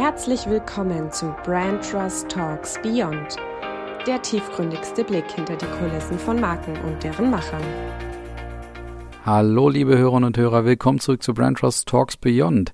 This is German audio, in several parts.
Herzlich willkommen zu Brand Trust Talks Beyond, der tiefgründigste Blick hinter die Kulissen von Marken und deren Machern. Hallo, liebe Hörerinnen und Hörer, willkommen zurück zu Brand Trust Talks Beyond.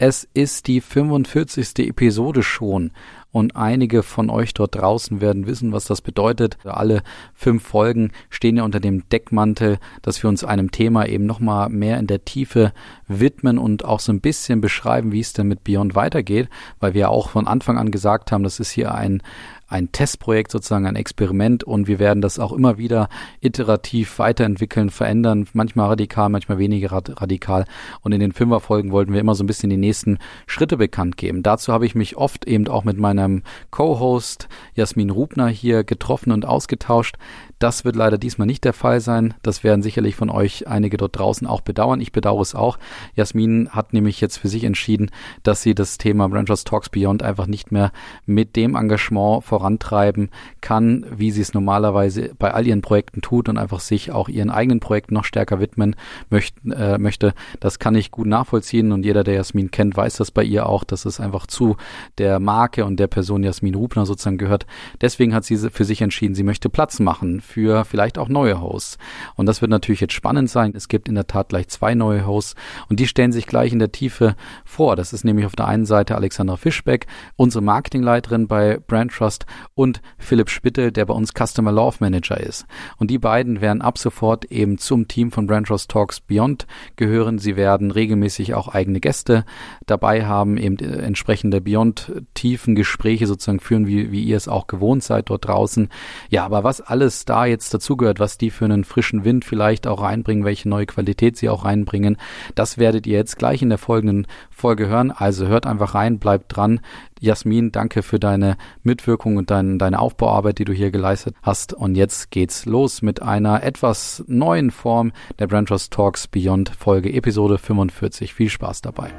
Es ist die 45. Episode schon und einige von euch dort draußen werden wissen, was das bedeutet. Alle fünf Folgen stehen ja unter dem Deckmantel, dass wir uns einem Thema eben nochmal mehr in der Tiefe widmen und auch so ein bisschen beschreiben, wie es denn mit Beyond weitergeht, weil wir auch von Anfang an gesagt haben, das ist hier ein ein Testprojekt sozusagen, ein Experiment und wir werden das auch immer wieder iterativ weiterentwickeln, verändern, manchmal radikal, manchmal weniger radikal und in den Fünferfolgen wollten wir immer so ein bisschen die nächsten Schritte bekannt geben. Dazu habe ich mich oft eben auch mit meinem Co-Host Jasmin Rubner hier getroffen und ausgetauscht. Das wird leider diesmal nicht der Fall sein. Das werden sicherlich von euch einige dort draußen auch bedauern. Ich bedauere es auch. Jasmin hat nämlich jetzt für sich entschieden, dass sie das Thema Branchers Talks Beyond einfach nicht mehr mit dem Engagement vorantreiben kann, wie sie es normalerweise bei all ihren Projekten tut und einfach sich auch ihren eigenen Projekten noch stärker widmen möchten, äh, möchte. Das kann ich gut nachvollziehen und jeder, der Jasmin kennt, weiß das bei ihr auch, dass es einfach zu der Marke und der Person Jasmin Rubner sozusagen gehört. Deswegen hat sie für sich entschieden, sie möchte Platz machen für vielleicht auch neue Hosts. Und das wird natürlich jetzt spannend sein. Es gibt in der Tat gleich zwei neue Hosts und die stellen sich gleich in der Tiefe vor. Das ist nämlich auf der einen Seite Alexandra Fischbeck, unsere Marketingleiterin bei Brand Trust und Philipp Spittel, der bei uns Customer Love Manager ist. Und die beiden werden ab sofort eben zum Team von Brand Trust Talks Beyond gehören. Sie werden regelmäßig auch eigene Gäste dabei haben, eben äh, entsprechende Beyond tiefen Gespräche sozusagen führen, wie, wie ihr es auch gewohnt seid dort draußen. Ja, aber was alles da jetzt dazugehört, was die für einen frischen Wind vielleicht auch reinbringen, welche neue Qualität sie auch reinbringen, das werdet ihr jetzt gleich in der folgenden Folge hören. Also hört einfach rein, bleibt dran. Jasmin, danke für deine Mitwirkung und dein, deine Aufbauarbeit, die du hier geleistet hast. Und jetzt geht's los mit einer etwas neuen Form der Brand Trust Talks Beyond Folge Episode 45. Viel Spaß dabei.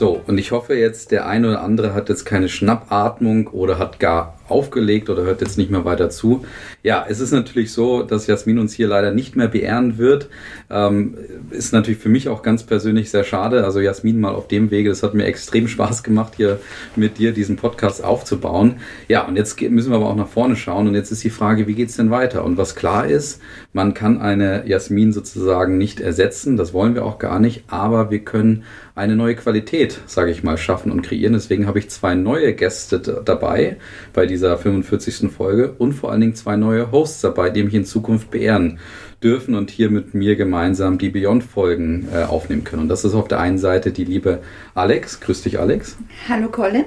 So, und ich hoffe jetzt, der eine oder andere hat jetzt keine Schnappatmung oder hat gar aufgelegt oder hört jetzt nicht mehr weiter zu. Ja, es ist natürlich so, dass Jasmin uns hier leider nicht mehr beehren wird. Ähm, ist natürlich für mich auch ganz persönlich sehr schade. Also Jasmin mal auf dem Wege, das hat mir extrem Spaß gemacht, hier mit dir diesen Podcast aufzubauen. Ja, und jetzt müssen wir aber auch nach vorne schauen. Und jetzt ist die Frage, wie geht's denn weiter? Und was klar ist, man kann eine Jasmin sozusagen nicht ersetzen. Das wollen wir auch gar nicht. Aber wir können eine neue Qualität, sage ich mal, schaffen und kreieren. Deswegen habe ich zwei neue Gäste dabei bei diesem dieser 45. Folge und vor allen Dingen zwei neue Hosts dabei, die mich in Zukunft beehren dürfen und hier mit mir gemeinsam die Beyond-Folgen äh, aufnehmen können. Und das ist auf der einen Seite die liebe Alex. Grüß dich, Alex. Hallo, Colin.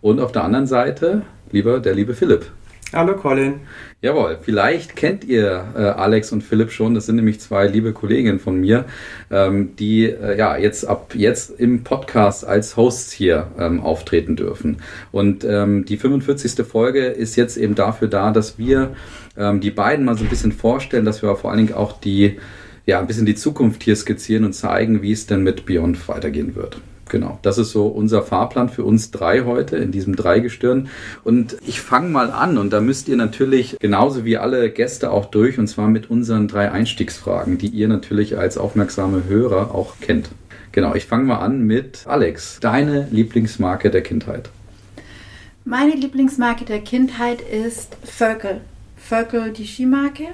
Und auf der anderen Seite lieber der liebe Philipp. Hallo Colin. Jawohl, vielleicht kennt ihr äh, Alex und Philipp schon. Das sind nämlich zwei liebe Kolleginnen von mir, ähm, die äh, ja jetzt ab jetzt im Podcast als Hosts hier ähm, auftreten dürfen. Und ähm, die 45. Folge ist jetzt eben dafür da, dass wir ähm, die beiden mal so ein bisschen vorstellen, dass wir vor allen Dingen auch die ja ein bisschen die Zukunft hier skizzieren und zeigen, wie es denn mit Beyond weitergehen wird. Genau, das ist so unser Fahrplan für uns drei heute in diesem Dreigestirn. Und ich fange mal an und da müsst ihr natürlich genauso wie alle Gäste auch durch und zwar mit unseren drei Einstiegsfragen, die ihr natürlich als aufmerksame Hörer auch kennt. Genau, ich fange mal an mit Alex. Deine Lieblingsmarke der Kindheit? Meine Lieblingsmarke der Kindheit ist Völkel. Völkel, die Skimarke.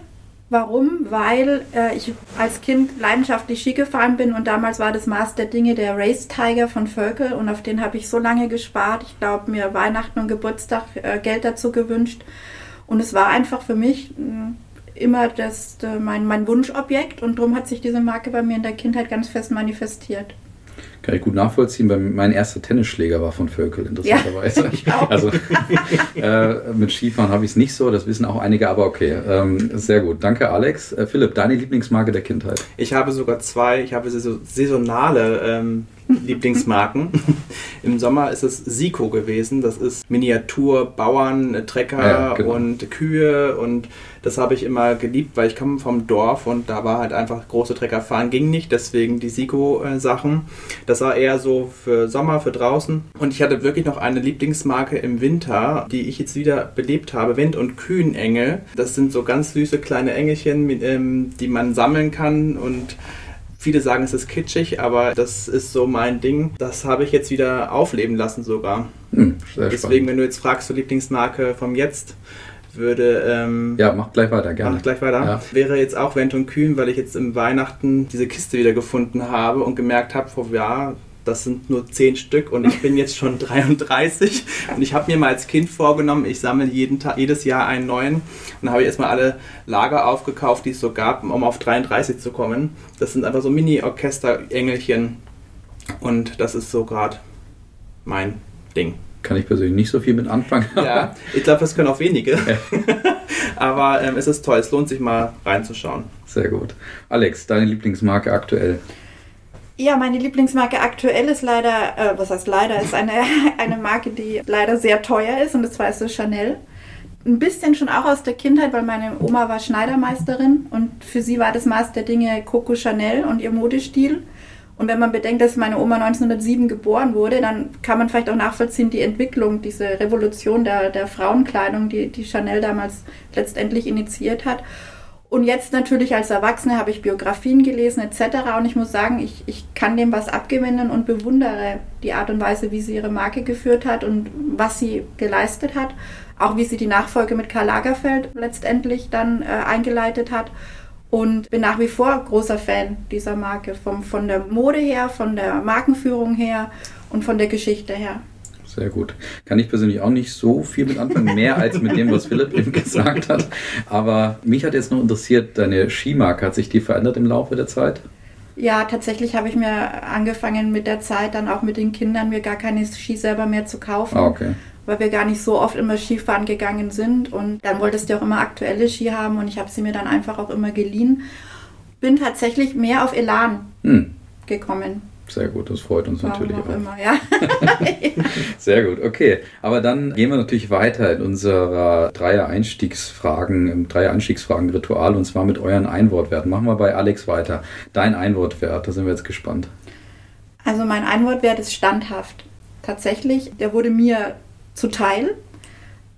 Warum? Weil äh, ich als Kind leidenschaftlich Ski gefahren bin und damals war das Maß der Dinge der Race Tiger von Völkel und auf den habe ich so lange gespart. Ich glaube, mir Weihnachten und Geburtstag äh, Geld dazu gewünscht. Und es war einfach für mich äh, immer das, äh, mein, mein Wunschobjekt und darum hat sich diese Marke bei mir in der Kindheit ganz fest manifestiert. Kann ich gut nachvollziehen. Mein erster Tennisschläger war von Völkel, interessanterweise. Ja, also äh, mit Skifahren habe ich es nicht so, das wissen auch einige, aber okay. Ähm, sehr gut. Danke, Alex. Äh, Philipp, deine Lieblingsmarke der Kindheit? Ich habe sogar zwei. Ich habe saisonale ähm, Lieblingsmarken. Im Sommer ist es Siko gewesen. Das ist Miniatur, Bauern, Trecker ja, genau. und Kühe und das habe ich immer geliebt, weil ich komme vom Dorf und da war halt einfach große Trecker fahren ging nicht, deswegen die Siko-Sachen. Das war eher so für Sommer, für draußen. Und ich hatte wirklich noch eine Lieblingsmarke im Winter, die ich jetzt wieder belebt habe. Wind- und Kühnengel. Das sind so ganz süße kleine Engelchen, ähm, die man sammeln kann und Viele sagen, es ist kitschig, aber das ist so mein Ding. Das habe ich jetzt wieder aufleben lassen sogar. Hm, Deswegen, spannend. wenn du jetzt fragst zur Lieblingsmarke vom Jetzt, würde. Ähm, ja, mach gleich weiter, gerne. Mach gleich weiter. Ja. Wäre jetzt auch Wendt und Kühn, weil ich jetzt im Weihnachten diese Kiste wieder gefunden habe und gemerkt habe, vor ja, das sind nur zehn Stück und ich bin jetzt schon 33 und ich habe mir mal als Kind vorgenommen, ich sammle jeden Tag, jedes Jahr einen neuen und dann habe ich erstmal alle Lager aufgekauft, die es so gab, um auf 33 zu kommen. Das sind einfach so Mini-Orchester-Engelchen und das ist so gerade mein Ding kann ich persönlich nicht so viel mit anfangen. Ja, ich glaube, das können auch wenige. Aber ähm, es ist toll, es lohnt sich mal reinzuschauen. Sehr gut. Alex, deine Lieblingsmarke aktuell? Ja, meine Lieblingsmarke aktuell ist leider, äh, was heißt leider, ist eine, eine Marke, die leider sehr teuer ist und das war so Chanel. Ein bisschen schon auch aus der Kindheit, weil meine Oma war Schneidermeisterin und für sie war das Maß der Dinge Coco Chanel und ihr Modestil. Und wenn man bedenkt, dass meine Oma 1907 geboren wurde, dann kann man vielleicht auch nachvollziehen, die Entwicklung, diese Revolution der, der Frauenkleidung, die, die Chanel damals letztendlich initiiert hat. Und jetzt natürlich als Erwachsene habe ich Biografien gelesen etc. Und ich muss sagen, ich, ich kann dem was abgewinnen und bewundere die Art und Weise, wie sie ihre Marke geführt hat und was sie geleistet hat. Auch wie sie die Nachfolge mit Karl Lagerfeld letztendlich dann äh, eingeleitet hat und bin nach wie vor großer Fan dieser Marke, vom, von der Mode her, von der Markenführung her und von der Geschichte her. Sehr gut. Kann ich persönlich auch nicht so viel mit anfangen, mehr als mit dem, was Philipp eben gesagt hat. Aber mich hat jetzt noch interessiert, deine Skimarke, hat sich die verändert im Laufe der Zeit? Ja, tatsächlich habe ich mir angefangen mit der Zeit dann auch mit den Kindern mir gar keine Ski selber mehr zu kaufen. Ah, okay weil wir gar nicht so oft immer Skifahren gegangen sind. Und dann wolltest du auch immer aktuelle Ski haben und ich habe sie mir dann einfach auch immer geliehen. Bin tatsächlich mehr auf Elan hm. gekommen. Sehr gut, das freut uns Warum natürlich auch. auch. Immer, ja. Sehr gut, okay. Aber dann gehen wir natürlich weiter in unserer Dreier-Einstiegsfragen, im Dreier-Einstiegsfragen-Ritual und zwar mit euren Einwortwerten. Machen wir bei Alex weiter. Dein Einwortwert, da sind wir jetzt gespannt. Also mein Einwortwert ist standhaft. Tatsächlich, der wurde mir zuteil.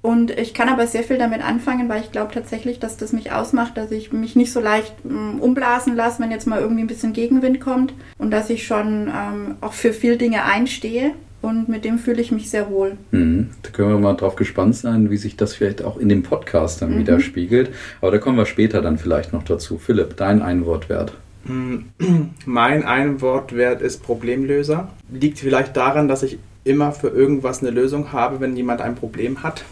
Und ich kann aber sehr viel damit anfangen, weil ich glaube tatsächlich, dass das mich ausmacht, dass ich mich nicht so leicht ähm, umblasen lasse, wenn jetzt mal irgendwie ein bisschen Gegenwind kommt und dass ich schon ähm, auch für viele Dinge einstehe. Und mit dem fühle ich mich sehr wohl. Mhm. Da können wir mal drauf gespannt sein, wie sich das vielleicht auch in dem Podcast dann mhm. widerspiegelt. Aber da kommen wir später dann vielleicht noch dazu. Philipp, dein Einwortwert. Mein Einwortwert ist Problemlöser. Liegt vielleicht daran, dass ich immer für irgendwas eine Lösung habe, wenn jemand ein Problem hat.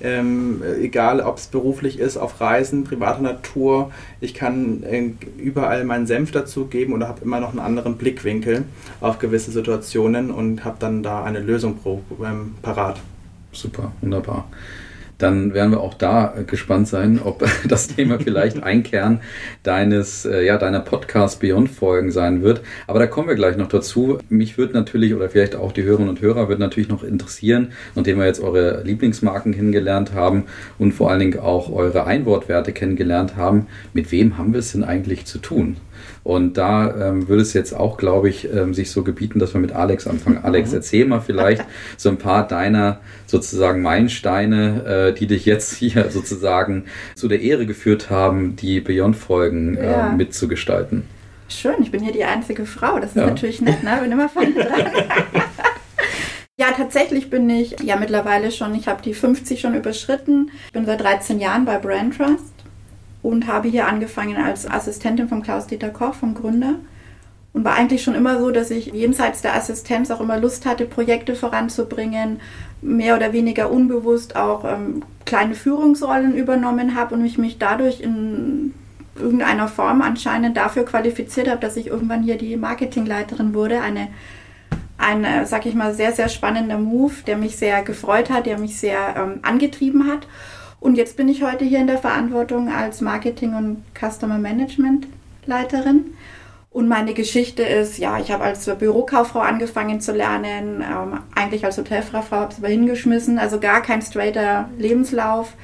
Ähm, egal, ob es beruflich ist, auf Reisen, privater Natur. Ich kann äh, überall meinen Senf dazugeben oder habe immer noch einen anderen Blickwinkel auf gewisse Situationen und habe dann da eine Lösung pro, ähm, parat. Super, wunderbar dann werden wir auch da äh, gespannt sein, ob das Thema vielleicht ein Kern deines, äh, ja, deiner Podcast Beyond Folgen sein wird. Aber da kommen wir gleich noch dazu. Mich würde natürlich, oder vielleicht auch die Hörerinnen und Hörer, wird natürlich noch interessieren, nachdem wir jetzt eure Lieblingsmarken kennengelernt haben und vor allen Dingen auch eure Einwortwerte kennengelernt haben, mit wem haben wir es denn eigentlich zu tun? Und da ähm, würde es jetzt auch, glaube ich, ähm, sich so gebieten, dass wir mit Alex anfangen. Alex, mhm. erzähl mal vielleicht so ein paar deiner sozusagen Meilensteine, äh, die dich jetzt hier sozusagen zu der Ehre geführt haben, die Beyond-Folgen äh, ja. mitzugestalten. Schön, ich bin hier die einzige Frau. Das ist ja. natürlich nett, ne? Bin immer vorne dran. Ja, tatsächlich bin ich ja mittlerweile schon, ich habe die 50 schon überschritten. Ich bin seit 13 Jahren bei Brand Trust und habe hier angefangen als Assistentin von Klaus-Dieter Koch, vom Gründer. Und war eigentlich schon immer so, dass ich jenseits der Assistenz auch immer Lust hatte, Projekte voranzubringen, mehr oder weniger unbewusst auch ähm, kleine Führungsrollen übernommen habe und ich mich dadurch in irgendeiner Form anscheinend dafür qualifiziert habe, dass ich irgendwann hier die Marketingleiterin wurde. Eine, ein, äh, sag ich mal, sehr, sehr spannender Move, der mich sehr gefreut hat, der mich sehr ähm, angetrieben hat. Und jetzt bin ich heute hier in der Verantwortung als Marketing- und Customer Management Leiterin. Und meine Geschichte ist, ja, ich habe als Bürokauffrau angefangen zu lernen, ähm, eigentlich als Hotelfrau, habe es aber hingeschmissen, also gar kein straighter Lebenslauf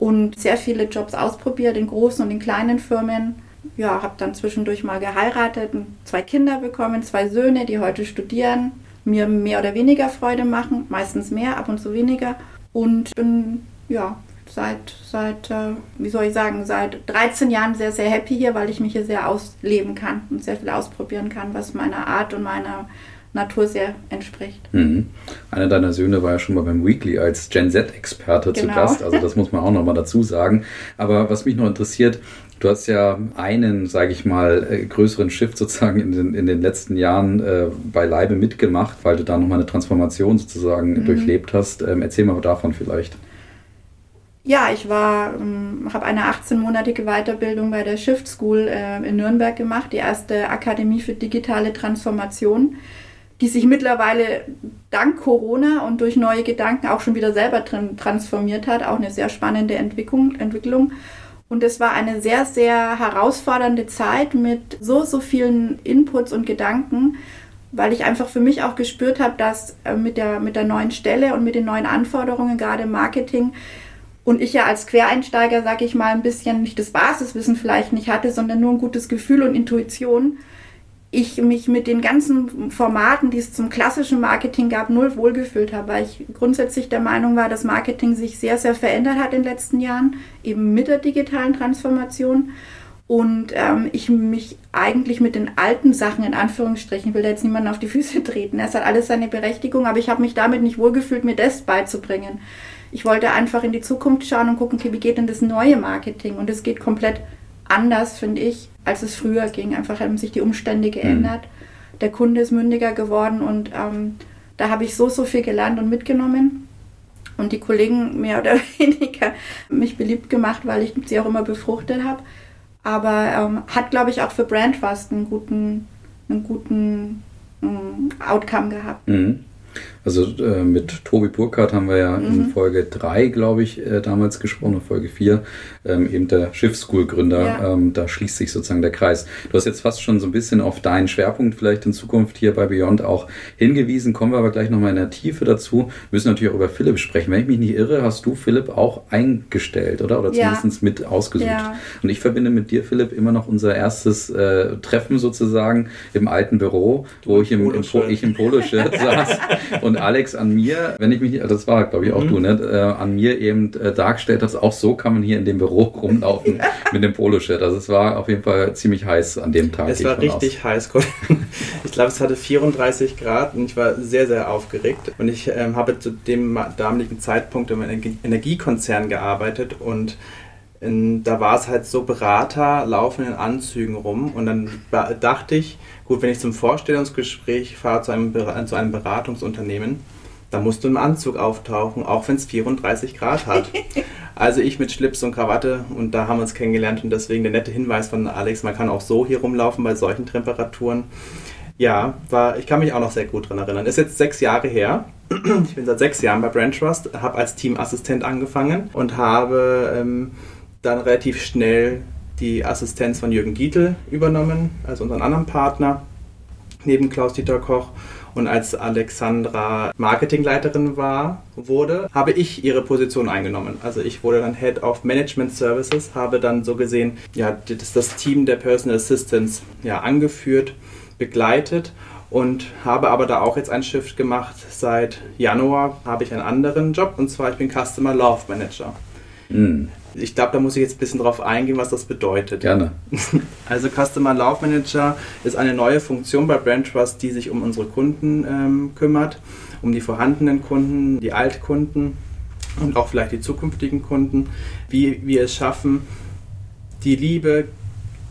und sehr viele Jobs ausprobiert in großen und in kleinen Firmen. Ja, habe dann zwischendurch mal geheiratet, zwei Kinder bekommen, zwei Söhne, die heute studieren, mir mehr oder weniger Freude machen, meistens mehr, ab und zu weniger. Und bin ja seit, seit äh, wie soll ich sagen, seit 13 Jahren sehr, sehr happy hier, weil ich mich hier sehr ausleben kann und sehr viel ausprobieren kann, was meiner Art und meiner Natur sehr entspricht. Mhm. Einer deiner Söhne war ja schon mal beim Weekly als Gen Z-Experte genau. zu Gast, also das muss man auch nochmal dazu sagen. Aber was mich noch interessiert, Du hast ja einen, sage ich mal, äh, größeren Shift sozusagen in den, in den letzten Jahren äh, beileibe mitgemacht, weil du da nochmal eine Transformation sozusagen mhm. durchlebt hast. Ähm, erzähl mal davon vielleicht. Ja, ich war, ähm, habe eine 18-monatige Weiterbildung bei der Shift School äh, in Nürnberg gemacht, die erste Akademie für digitale Transformation die sich mittlerweile dank Corona und durch neue Gedanken auch schon wieder selber transformiert hat. Auch eine sehr spannende Entwicklung. Entwicklung. Und es war eine sehr, sehr herausfordernde Zeit mit so, so vielen Inputs und Gedanken, weil ich einfach für mich auch gespürt habe, dass äh, mit der, mit der neuen Stelle und mit den neuen Anforderungen, gerade im Marketing, und ich ja als Quereinsteiger, sage ich mal, ein bisschen nicht das Basiswissen vielleicht nicht hatte, sondern nur ein gutes Gefühl und Intuition, ich mich mit den ganzen Formaten, die es zum klassischen Marketing gab, null wohlgefühlt habe, weil ich grundsätzlich der Meinung war, dass Marketing sich sehr, sehr verändert hat in den letzten Jahren, eben mit der digitalen Transformation. Und ähm, ich mich eigentlich mit den alten Sachen, in Anführungsstrichen, will da jetzt niemanden auf die Füße treten. Es hat alles seine Berechtigung, aber ich habe mich damit nicht wohlgefühlt, mir das beizubringen. Ich wollte einfach in die Zukunft schauen und gucken, okay, wie geht denn das neue Marketing? Und es geht komplett anders, finde ich, als es früher ging. Einfach haben sich die Umstände geändert. Mhm. Der Kunde ist mündiger geworden und ähm, da habe ich so, so viel gelernt und mitgenommen. Und die Kollegen mehr oder weniger mich beliebt gemacht, weil ich sie auch immer befruchtet habe. Aber ähm, hat, glaube ich, auch für Brand Trust einen guten, einen guten ähm, Outcome gehabt. Mhm. Also äh, mit Tobi Burkhardt haben wir ja mhm. in Folge 3, glaube ich, äh, damals gesprochen, Folge 4, ähm, eben der Schiffsschool-Gründer. Ja. Ähm, da schließt sich sozusagen der Kreis. Du hast jetzt fast schon so ein bisschen auf deinen Schwerpunkt vielleicht in Zukunft hier bei Beyond auch hingewiesen. Kommen wir aber gleich nochmal in der Tiefe dazu. Wir müssen natürlich auch über Philipp sprechen. Wenn ich mich nicht irre, hast du Philipp auch eingestellt, oder? Oder ja. zumindest mit ausgesucht. Ja. Und ich verbinde mit dir, Philipp, immer noch unser erstes äh, Treffen sozusagen im alten Büro, wo ich im, im, ich im Poloshirt saß und Alex an mir, wenn ich mich, das war glaube ich auch mhm. du, ne, äh, an mir eben äh, dargestellt hast, auch so kann man hier in dem Büro rumlaufen mit dem Poloshirt. Also es war auf jeden Fall ziemlich heiß an dem Tag. Es war richtig aus. heiß. Ich glaube, es hatte 34 Grad und ich war sehr, sehr aufgeregt. Und ich ähm, habe zu dem damaligen Zeitpunkt im Energiekonzern gearbeitet und in, da war es halt so, Berater laufen in Anzügen rum und dann dachte ich, gut, wenn ich zum Vorstellungsgespräch fahre zu einem, zu einem Beratungsunternehmen, da musst du im Anzug auftauchen, auch wenn es 34 Grad hat. Also ich mit Schlips und Krawatte und da haben wir uns kennengelernt und deswegen der nette Hinweis von Alex, man kann auch so hier rumlaufen bei solchen Temperaturen. Ja, war, ich kann mich auch noch sehr gut daran erinnern. Ist jetzt sechs Jahre her. Ich bin seit sechs Jahren bei Brand Trust, habe als Teamassistent angefangen und habe ähm, dann relativ schnell die Assistenz von Jürgen Gietl übernommen, also unseren anderen Partner, neben Klaus-Dieter Koch. Und als Alexandra Marketingleiterin war, wurde, habe ich ihre Position eingenommen. Also ich wurde dann Head of Management Services, habe dann so gesehen, ja, das, das Team der Personal Assistants ja, angeführt, begleitet und habe aber da auch jetzt ein Shift gemacht. Seit Januar habe ich einen anderen Job und zwar ich bin Customer Love Manager. Mhm. Ich glaube, da muss ich jetzt ein bisschen drauf eingehen, was das bedeutet. Gerne. Also Customer Love Manager ist eine neue Funktion bei Brand Trust, die sich um unsere Kunden ähm, kümmert, um die vorhandenen Kunden, die Altkunden und auch vielleicht die zukünftigen Kunden, wie wir es schaffen, die Liebe,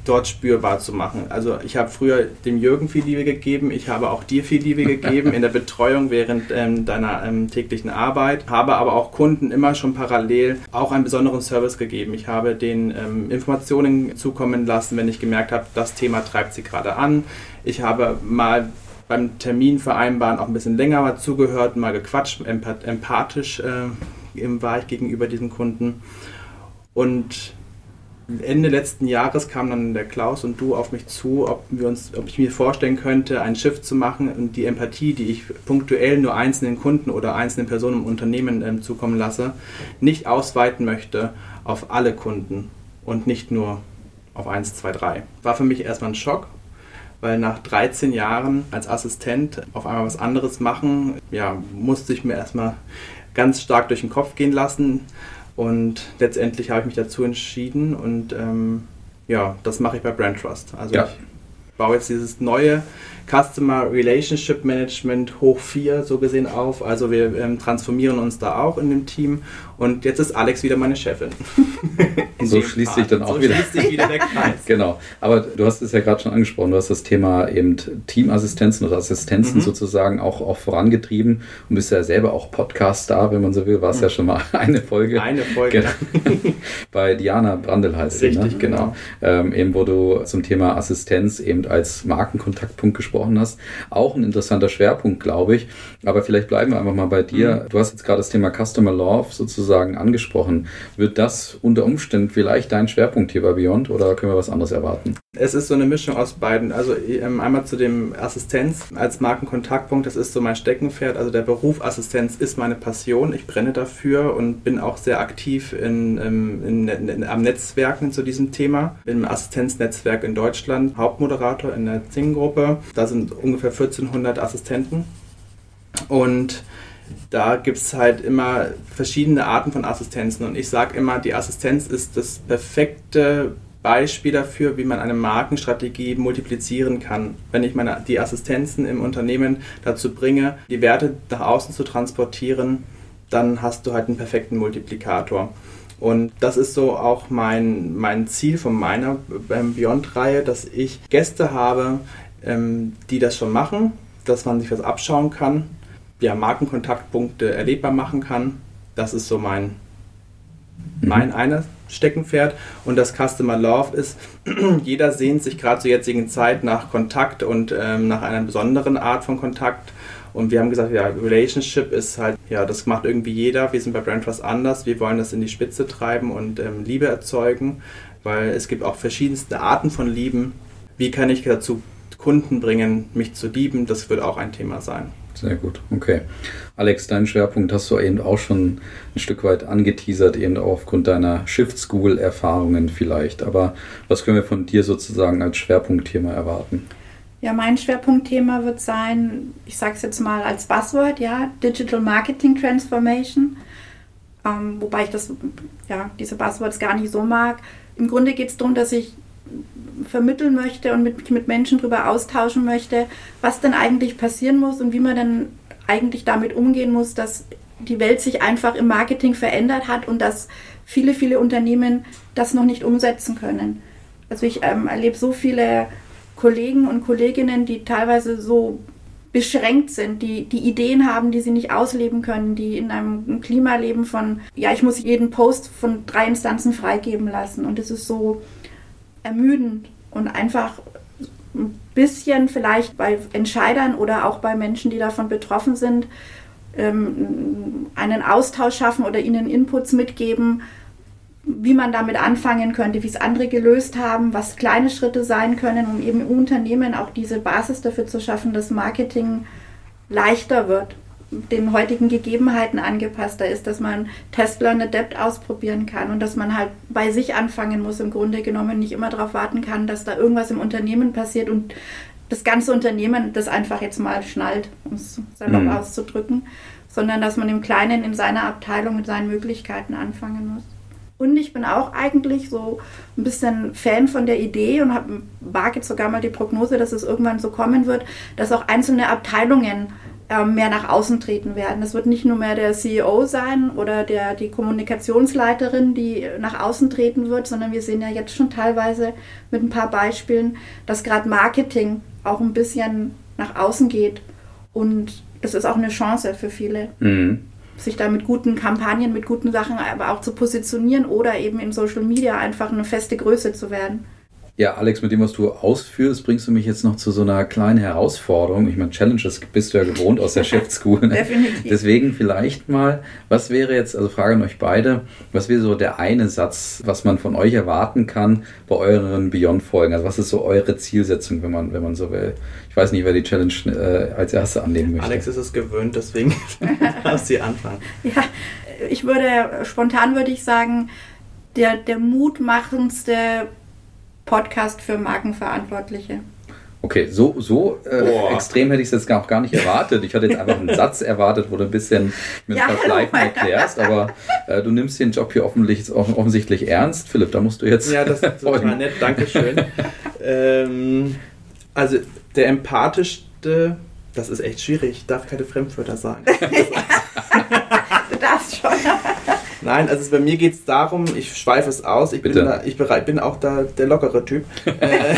dort spürbar zu machen. Also ich habe früher dem Jürgen viel Liebe gegeben, ich habe auch dir viel Liebe gegeben in der Betreuung während ähm, deiner ähm, täglichen Arbeit, habe aber auch Kunden immer schon parallel auch einen besonderen Service gegeben. Ich habe den ähm, Informationen zukommen lassen, wenn ich gemerkt habe, das Thema treibt sie gerade an. Ich habe mal beim Termin vereinbaren auch ein bisschen länger mal zugehört, mal gequatscht, empathisch äh, war ich gegenüber diesen Kunden. Und Ende letzten Jahres kam dann der Klaus und du auf mich zu, ob, wir uns, ob ich mir vorstellen könnte, ein Schiff zu machen und die Empathie, die ich punktuell nur einzelnen Kunden oder einzelnen Personen im Unternehmen ähm, zukommen lasse, nicht ausweiten möchte auf alle Kunden und nicht nur auf 1, 2, 3. War für mich erstmal ein Schock, weil nach 13 Jahren als Assistent auf einmal was anderes machen, ja, musste ich mir erstmal ganz stark durch den Kopf gehen lassen Und letztendlich habe ich mich dazu entschieden und ähm, ja, das mache ich bei Brand Trust. Also ja. ich baue jetzt dieses neue Customer Relationship Management hoch 4 so gesehen auf. Also wir ähm, transformieren uns da auch in dem Team und jetzt ist Alex wieder meine Chefin. so schließt sich dann auch so wieder. Schließt sich wieder der Kreis. genau. Aber du hast es ja gerade schon angesprochen. Du hast das Thema eben Teamassistenzen oder Assistenzen mhm. sozusagen auch, auch vorangetrieben und bist ja selber auch Podcast-Star, wenn man so will. Warst mhm. ja schon mal eine Folge. Eine Folge. Genau. Bei Diana Brandl heißt Richtig, sie, ne? genau. genau. Ähm, eben, wo du zum Thema Assistenz eben als Markenkontaktpunkt gesprochen hast. Auch ein interessanter Schwerpunkt, glaube ich. Aber vielleicht bleiben wir einfach mal bei dir. Mhm. Du hast jetzt gerade das Thema Customer Love sozusagen sozusagen angesprochen. Wird das unter Umständen vielleicht dein Schwerpunkt hier bei Beyond oder können wir was anderes erwarten? Es ist so eine Mischung aus beiden. Also ähm, einmal zu dem Assistenz als Markenkontaktpunkt, das ist so mein Steckenpferd. Also der Beruf Assistenz ist meine Passion. Ich brenne dafür und bin auch sehr aktiv in, ähm, in, in, am Netzwerken zu diesem Thema. Im Assistenznetzwerk in Deutschland Hauptmoderator in der Zing-Gruppe. Da sind ungefähr 1400 Assistenten. Und da gibt es halt immer verschiedene Arten von Assistenzen. Und ich sage immer, die Assistenz ist das perfekte Beispiel dafür, wie man eine Markenstrategie multiplizieren kann. Wenn ich meine, die Assistenzen im Unternehmen dazu bringe, die Werte nach außen zu transportieren, dann hast du halt einen perfekten Multiplikator. Und das ist so auch mein, mein Ziel von meiner ähm, Beyond-Reihe, dass ich Gäste habe, ähm, die das schon machen, dass man sich was abschauen kann ja, Markenkontaktpunkte erlebbar machen kann. Das ist so mein. Mein eines Steckenpferd. Und das Customer Love ist, jeder sehnt sich gerade zur jetzigen Zeit nach Kontakt und ähm, nach einer besonderen Art von Kontakt. Und wir haben gesagt, ja, Relationship ist halt, ja, das macht irgendwie jeder. Wir sind bei Brand Trust anders. Wir wollen das in die Spitze treiben und ähm, Liebe erzeugen, weil es gibt auch verschiedenste Arten von Lieben. Wie kann ich dazu Kunden bringen, mich zu lieben? Das wird auch ein Thema sein. Sehr gut, okay. Alex, deinen Schwerpunkt hast du eben auch schon ein Stück weit angeteasert, eben auch aufgrund deiner Shift School-Erfahrungen vielleicht. Aber was können wir von dir sozusagen als Schwerpunktthema erwarten? Ja, mein Schwerpunktthema wird sein, ich sage es jetzt mal als Buzzword, ja, Digital Marketing Transformation. Ähm, wobei ich das, ja, diese Buzzwords gar nicht so mag. Im Grunde geht es darum, dass ich vermitteln möchte und mit, mit Menschen darüber austauschen möchte, was denn eigentlich passieren muss und wie man dann eigentlich damit umgehen muss, dass die Welt sich einfach im Marketing verändert hat und dass viele, viele Unternehmen das noch nicht umsetzen können. Also ich ähm, erlebe so viele Kollegen und Kolleginnen, die teilweise so beschränkt sind, die, die Ideen haben, die sie nicht ausleben können, die in einem Klima leben von, ja, ich muss jeden Post von drei Instanzen freigeben lassen. Und es ist so, ermüdend und einfach ein bisschen vielleicht bei Entscheidern oder auch bei Menschen, die davon betroffen sind, ähm, einen Austausch schaffen oder ihnen Inputs mitgeben, wie man damit anfangen könnte, wie es andere gelöst haben, was kleine Schritte sein können, um eben im Unternehmen auch diese Basis dafür zu schaffen, dass Marketing leichter wird den heutigen Gegebenheiten angepasster ist, dass man Tesla und Adept ausprobieren kann und dass man halt bei sich anfangen muss, im Grunde genommen nicht immer darauf warten kann, dass da irgendwas im Unternehmen passiert und das ganze Unternehmen das einfach jetzt mal schnallt, um es salopp mhm. auszudrücken, sondern dass man im Kleinen in seiner Abteilung mit seinen Möglichkeiten anfangen muss. Und ich bin auch eigentlich so ein bisschen Fan von der Idee und habe wage jetzt sogar mal die Prognose, dass es irgendwann so kommen wird, dass auch einzelne Abteilungen mehr nach außen treten werden. Das wird nicht nur mehr der CEO sein oder der, die Kommunikationsleiterin, die nach außen treten wird, sondern wir sehen ja jetzt schon teilweise mit ein paar Beispielen, dass gerade Marketing auch ein bisschen nach außen geht. Und das ist auch eine Chance für viele. Mhm. sich da mit guten Kampagnen, mit guten Sachen aber auch zu positionieren oder eben in Social Media einfach eine feste Größe zu werden. Ja, Alex, mit dem, was du ausführst, bringst du mich jetzt noch zu so einer kleinen Herausforderung. Ich meine, Challenges bist du ja gewohnt aus der Chef School. Ne? Definitiv. Deswegen vielleicht mal, was wäre jetzt, also Frage an euch beide, was wäre so der eine Satz, was man von euch erwarten kann bei euren Beyond-Folgen? Also was ist so eure Zielsetzung, wenn man, wenn man so will? Ich weiß nicht, wer die Challenge äh, als Erste annehmen möchte. Alex ist es gewöhnt, deswegen darfst du anfangen. Ja, ich würde, spontan würde ich sagen, der, der mutmachendste Podcast für Markenverantwortliche. Okay, so, so äh, extrem hätte ich es jetzt auch gar nicht erwartet. Ich hatte jetzt einfach einen Satz erwartet, wo du ein bisschen mit ja, Verschleifen erklärst, aber äh, du nimmst den Job hier offensichtlich, offensichtlich ernst. Philipp, da musst du jetzt. Ja, das ist total nett, Dankeschön. ähm, also der empathischste, das ist echt schwierig, ich darf keine Fremdwörter sagen. du darfst schon. Nein, also bei mir geht es darum, ich schweife es aus, ich, bin, da, ich bereit, bin auch da der lockere Typ. Äh,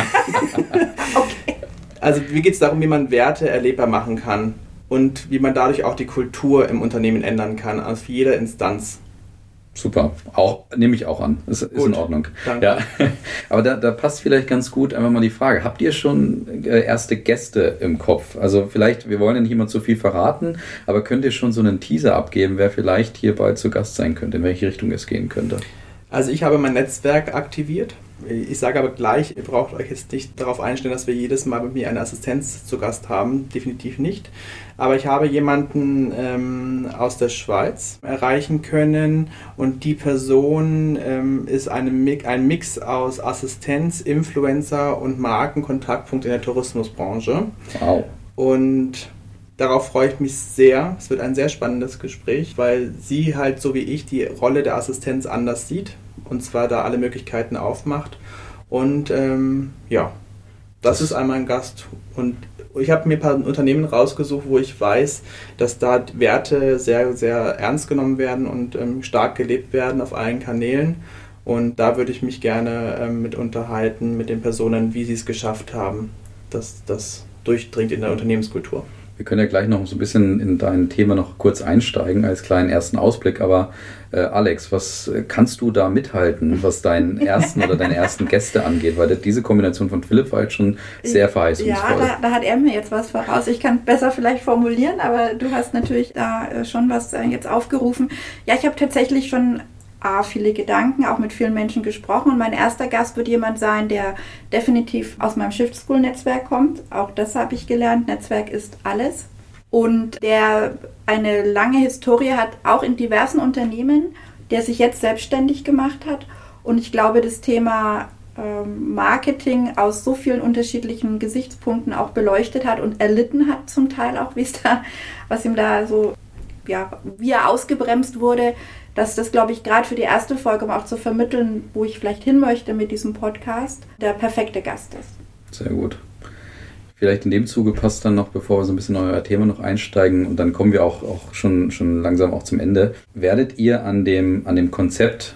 okay. Also mir geht es darum, wie man Werte erlebbar machen kann und wie man dadurch auch die Kultur im Unternehmen ändern kann, auf jeder Instanz. Super, auch nehme ich auch an. Ist, ist in Ordnung. Danke. Ja. Aber da, da passt vielleicht ganz gut einfach mal die Frage: Habt ihr schon äh, erste Gäste im Kopf? Also vielleicht, wir wollen ja nicht immer zu viel verraten, aber könnt ihr schon so einen Teaser abgeben, wer vielleicht hier bald zu Gast sein könnte, in welche Richtung es gehen könnte? Also ich habe mein Netzwerk aktiviert. Ich sage aber gleich, ihr braucht euch jetzt nicht darauf einstellen, dass wir jedes Mal mit mir eine Assistenz zu Gast haben. Definitiv nicht. Aber ich habe jemanden ähm, aus der Schweiz erreichen können und die Person ähm, ist eine, ein Mix aus Assistenz, Influencer und Markenkontaktpunkt in der Tourismusbranche. Wow. Und darauf freue ich mich sehr. Es wird ein sehr spannendes Gespräch, weil sie halt so wie ich die Rolle der Assistenz anders sieht und zwar da alle Möglichkeiten aufmacht. Und ähm, ja, das ist einmal ein Gast und ich habe mir ein paar Unternehmen rausgesucht, wo ich weiß, dass da Werte sehr, sehr ernst genommen werden und ähm, stark gelebt werden auf allen Kanälen. Und da würde ich mich gerne ähm, mit unterhalten, mit den Personen, wie sie es geschafft haben, dass das durchdringt in der Unternehmenskultur. Wir können ja gleich noch so ein bisschen in dein Thema noch kurz einsteigen als kleinen ersten Ausblick. Aber äh, Alex, was kannst du da mithalten, was deinen ersten oder deine ersten Gäste angeht? Weil diese Kombination von Philipp war jetzt schon sehr verheißungsvoll. Ja, da, da, hat er mir jetzt was voraus. Ich kann besser vielleicht formulieren, aber du hast natürlich da äh, schon was äh, jetzt aufgerufen. Ja, ich habe tatsächlich schon A, viele Gedanken, auch mit vielen Menschen gesprochen. Und mein erster Gast wird jemand sein, der definitiv aus meinem Shift School Netzwerk kommt. Auch das habe ich gelernt. Netzwerk ist alles. Und der eine lange Historie hat, auch in diversen Unternehmen, der sich jetzt selbstständig gemacht hat. Und ich glaube, das Thema ähm, Marketing aus so vielen unterschiedlichen Gesichtspunkten auch beleuchtet hat und erlitten hat zum Teil auch, wie es da, was ihm da so, ja, wie er ausgebremst wurde, dass das, glaube ich, gerade für die erste Folge, um auch zu vermitteln, wo ich vielleicht hin möchte mit diesem Podcast, der perfekte Gast ist. Sehr gut. Vielleicht in dem Zuge passt dann noch, bevor wir so ein bisschen in euer Thema noch einsteigen und dann kommen wir auch, auch schon, schon langsam auch zum Ende. Werdet ihr an dem, an dem Konzept,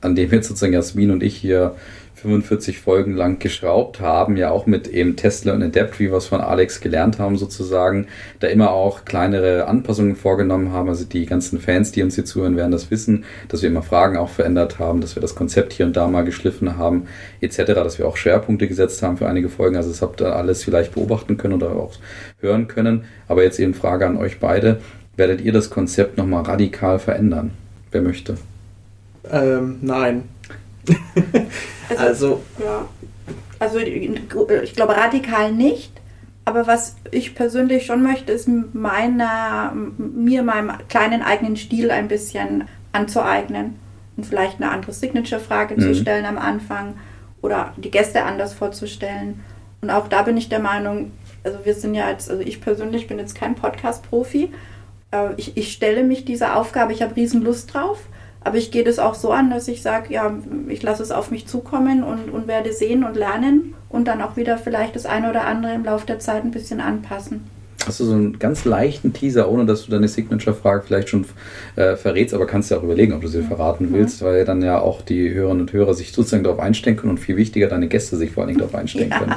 an dem jetzt sozusagen Jasmin und ich hier 45 Folgen lang geschraubt haben, ja auch mit eben Tesla und Adept, wie wir es von Alex gelernt haben sozusagen, da immer auch kleinere Anpassungen vorgenommen haben. Also die ganzen Fans, die uns hier zuhören, werden das wissen, dass wir immer Fragen auch verändert haben, dass wir das Konzept hier und da mal geschliffen haben, etc., dass wir auch Schwerpunkte gesetzt haben für einige Folgen. Also das habt ihr alles vielleicht beobachten können oder auch hören können. Aber jetzt eben Frage an euch beide. Werdet ihr das Konzept nochmal radikal verändern? Wer möchte? Ähm, nein. Also, also, ja. also ich glaube radikal nicht. Aber was ich persönlich schon möchte, ist meiner, mir meinem kleinen eigenen Stil ein bisschen anzueignen und vielleicht eine andere Signature-Frage mhm. zu stellen am Anfang oder die Gäste anders vorzustellen. Und auch da bin ich der Meinung, also wir sind ja jetzt, also ich persönlich bin jetzt kein Podcast-Profi. Ich, ich stelle mich dieser Aufgabe, ich habe riesen Lust drauf. Aber ich gehe das auch so an, dass ich sage, ja, ich lasse es auf mich zukommen und, und werde sehen und lernen und dann auch wieder vielleicht das eine oder andere im Laufe der Zeit ein bisschen anpassen. Hast du so einen ganz leichten Teaser, ohne dass du deine Signature-Frage vielleicht schon äh, verrätst, aber kannst ja auch überlegen, ob du sie mhm. verraten willst, mhm. weil dann ja auch die Hörerinnen und Hörer sich sozusagen darauf einstellen können und viel wichtiger, deine Gäste sich vor allen Dingen darauf einstellen ja. können.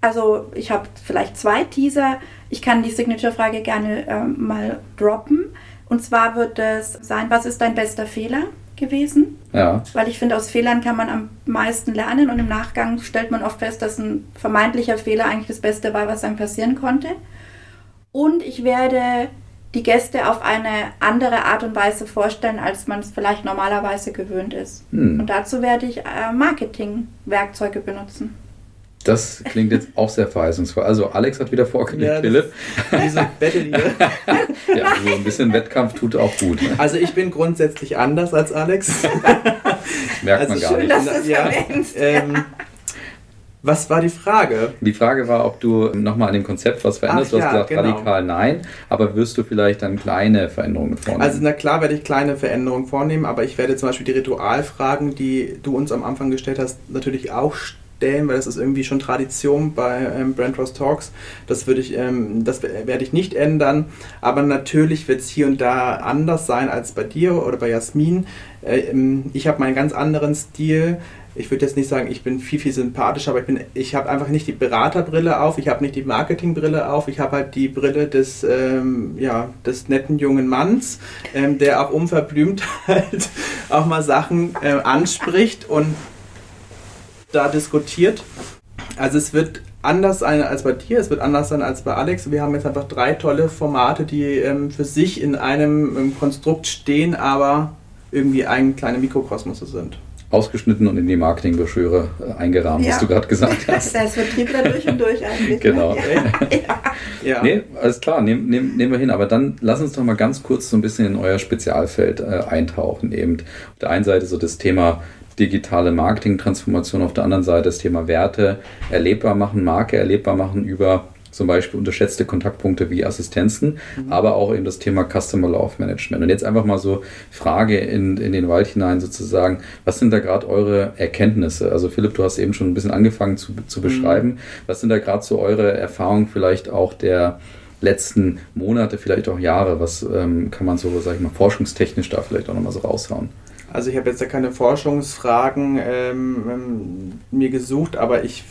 Also ich habe vielleicht zwei Teaser. Ich kann die Signature-Frage gerne äh, mal droppen. Und zwar wird es sein, was ist dein bester Fehler gewesen? Ja. Weil ich finde, aus Fehlern kann man am meisten lernen und im Nachgang stellt man oft fest, dass ein vermeintlicher Fehler eigentlich das Beste war, was einem passieren konnte. Und ich werde die Gäste auf eine andere Art und Weise vorstellen, als man es vielleicht normalerweise gewöhnt ist. Hm. Und dazu werde ich äh, Marketing-Werkzeuge benutzen. Das klingt jetzt auch sehr verheißungsvoll. Also Alex hat wieder vorgelegt, ja, Philipp. Diese Battle hier. ja, so ein bisschen Wettkampf tut auch gut. Also ich bin grundsätzlich anders als Alex. Merkt also man gar schön, nicht. Dass ja, ähm, Was war die Frage? Die Frage war, ob du nochmal an dem Konzept was veränderst. Ach, du hast ja, gesagt, genau. radikal nein, aber wirst du vielleicht dann kleine Veränderungen vornehmen? Also na klar werde ich kleine Veränderungen vornehmen, aber ich werde zum Beispiel die Ritualfragen, die du uns am Anfang gestellt hast, natürlich auch stellen, weil das ist irgendwie schon Tradition bei ähm, Brand Trust Talks. Das würde ich, ähm, das werde ich nicht ändern, aber natürlich wird es hier und da anders sein als bei dir oder bei Jasmin. Äh, ähm, ich habe meinen ganz anderen Stil. Ich würde jetzt nicht sagen, ich bin viel, viel sympathischer, aber ich ich habe einfach nicht die Beraterbrille auf, ich habe nicht die Marketingbrille auf, ich habe halt die Brille des, ähm, ja, des netten jungen Manns, ähm, der auch unverblümt halt auch mal Sachen äh, anspricht. Und da diskutiert. Also es wird anders sein als bei dir, es wird anders sein als bei Alex. Wir haben jetzt einfach drei tolle Formate, die ähm, für sich in einem ähm, Konstrukt stehen, aber irgendwie ein kleine Mikrokosmos sind ausgeschnitten und in die Marketingbroschüre äh, eingerahmt, ja. was du gerade gesagt hast. das ist Vertrieb da durch und durch eigentlich. genau. Ja. ja. Nee, alles klar, nehmen, nehmen, nehmen wir hin. Aber dann lass uns doch mal ganz kurz so ein bisschen in euer Spezialfeld äh, eintauchen. Eben auf der einen Seite so das Thema digitale Marketing-Transformation, auf der anderen Seite das Thema Werte erlebbar machen, Marke erlebbar machen über zum Beispiel unterschätzte Kontaktpunkte wie Assistenzen, mhm. aber auch eben das Thema Customer Love Management. Und jetzt einfach mal so Frage in, in den Wald hinein sozusagen, was sind da gerade eure Erkenntnisse? Also Philipp, du hast eben schon ein bisschen angefangen zu, zu mhm. beschreiben. Mhm. Was sind da gerade so eure Erfahrungen vielleicht auch der letzten Monate, vielleicht auch Jahre? Was ähm, kann man so, sag ich mal, forschungstechnisch da vielleicht auch nochmal so raushauen? Also ich habe jetzt ja keine Forschungsfragen ähm, ähm, mir gesucht, aber ich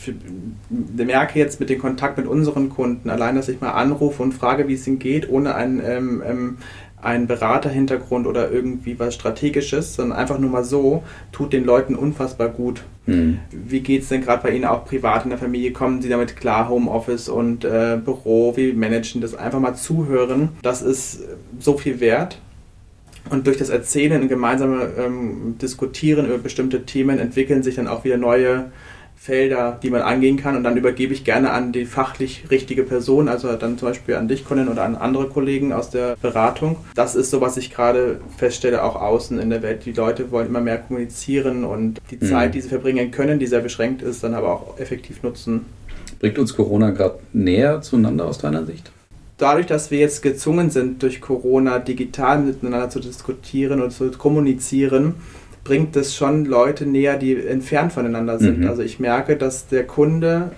merke jetzt mit dem Kontakt mit unseren Kunden, allein, dass ich mal anrufe und frage, wie es ihnen geht, ohne einen, ähm, ähm, einen Beraterhintergrund oder irgendwie was Strategisches, sondern einfach nur mal so, tut den Leuten unfassbar gut. Mhm. Wie geht es denn gerade bei Ihnen auch privat in der Familie? Kommen Sie damit klar, Homeoffice und äh, Büro, wie managen das? Einfach mal zuhören, das ist so viel wert. Und durch das Erzählen und gemeinsame ähm, Diskutieren über bestimmte Themen entwickeln sich dann auch wieder neue Felder, die man angehen kann. Und dann übergebe ich gerne an die fachlich richtige Person, also dann zum Beispiel an dich, Conan, oder an andere Kollegen aus der Beratung. Das ist so, was ich gerade feststelle, auch außen in der Welt. Die Leute wollen immer mehr kommunizieren und die mhm. Zeit, die sie verbringen können, die sehr beschränkt ist, dann aber auch effektiv nutzen. Bringt uns Corona gerade näher zueinander aus deiner Sicht? Dadurch, dass wir jetzt gezwungen sind, durch Corona digital miteinander zu diskutieren und zu kommunizieren, bringt es schon Leute näher, die entfernt voneinander sind. Mhm. Also ich merke, dass der Kunde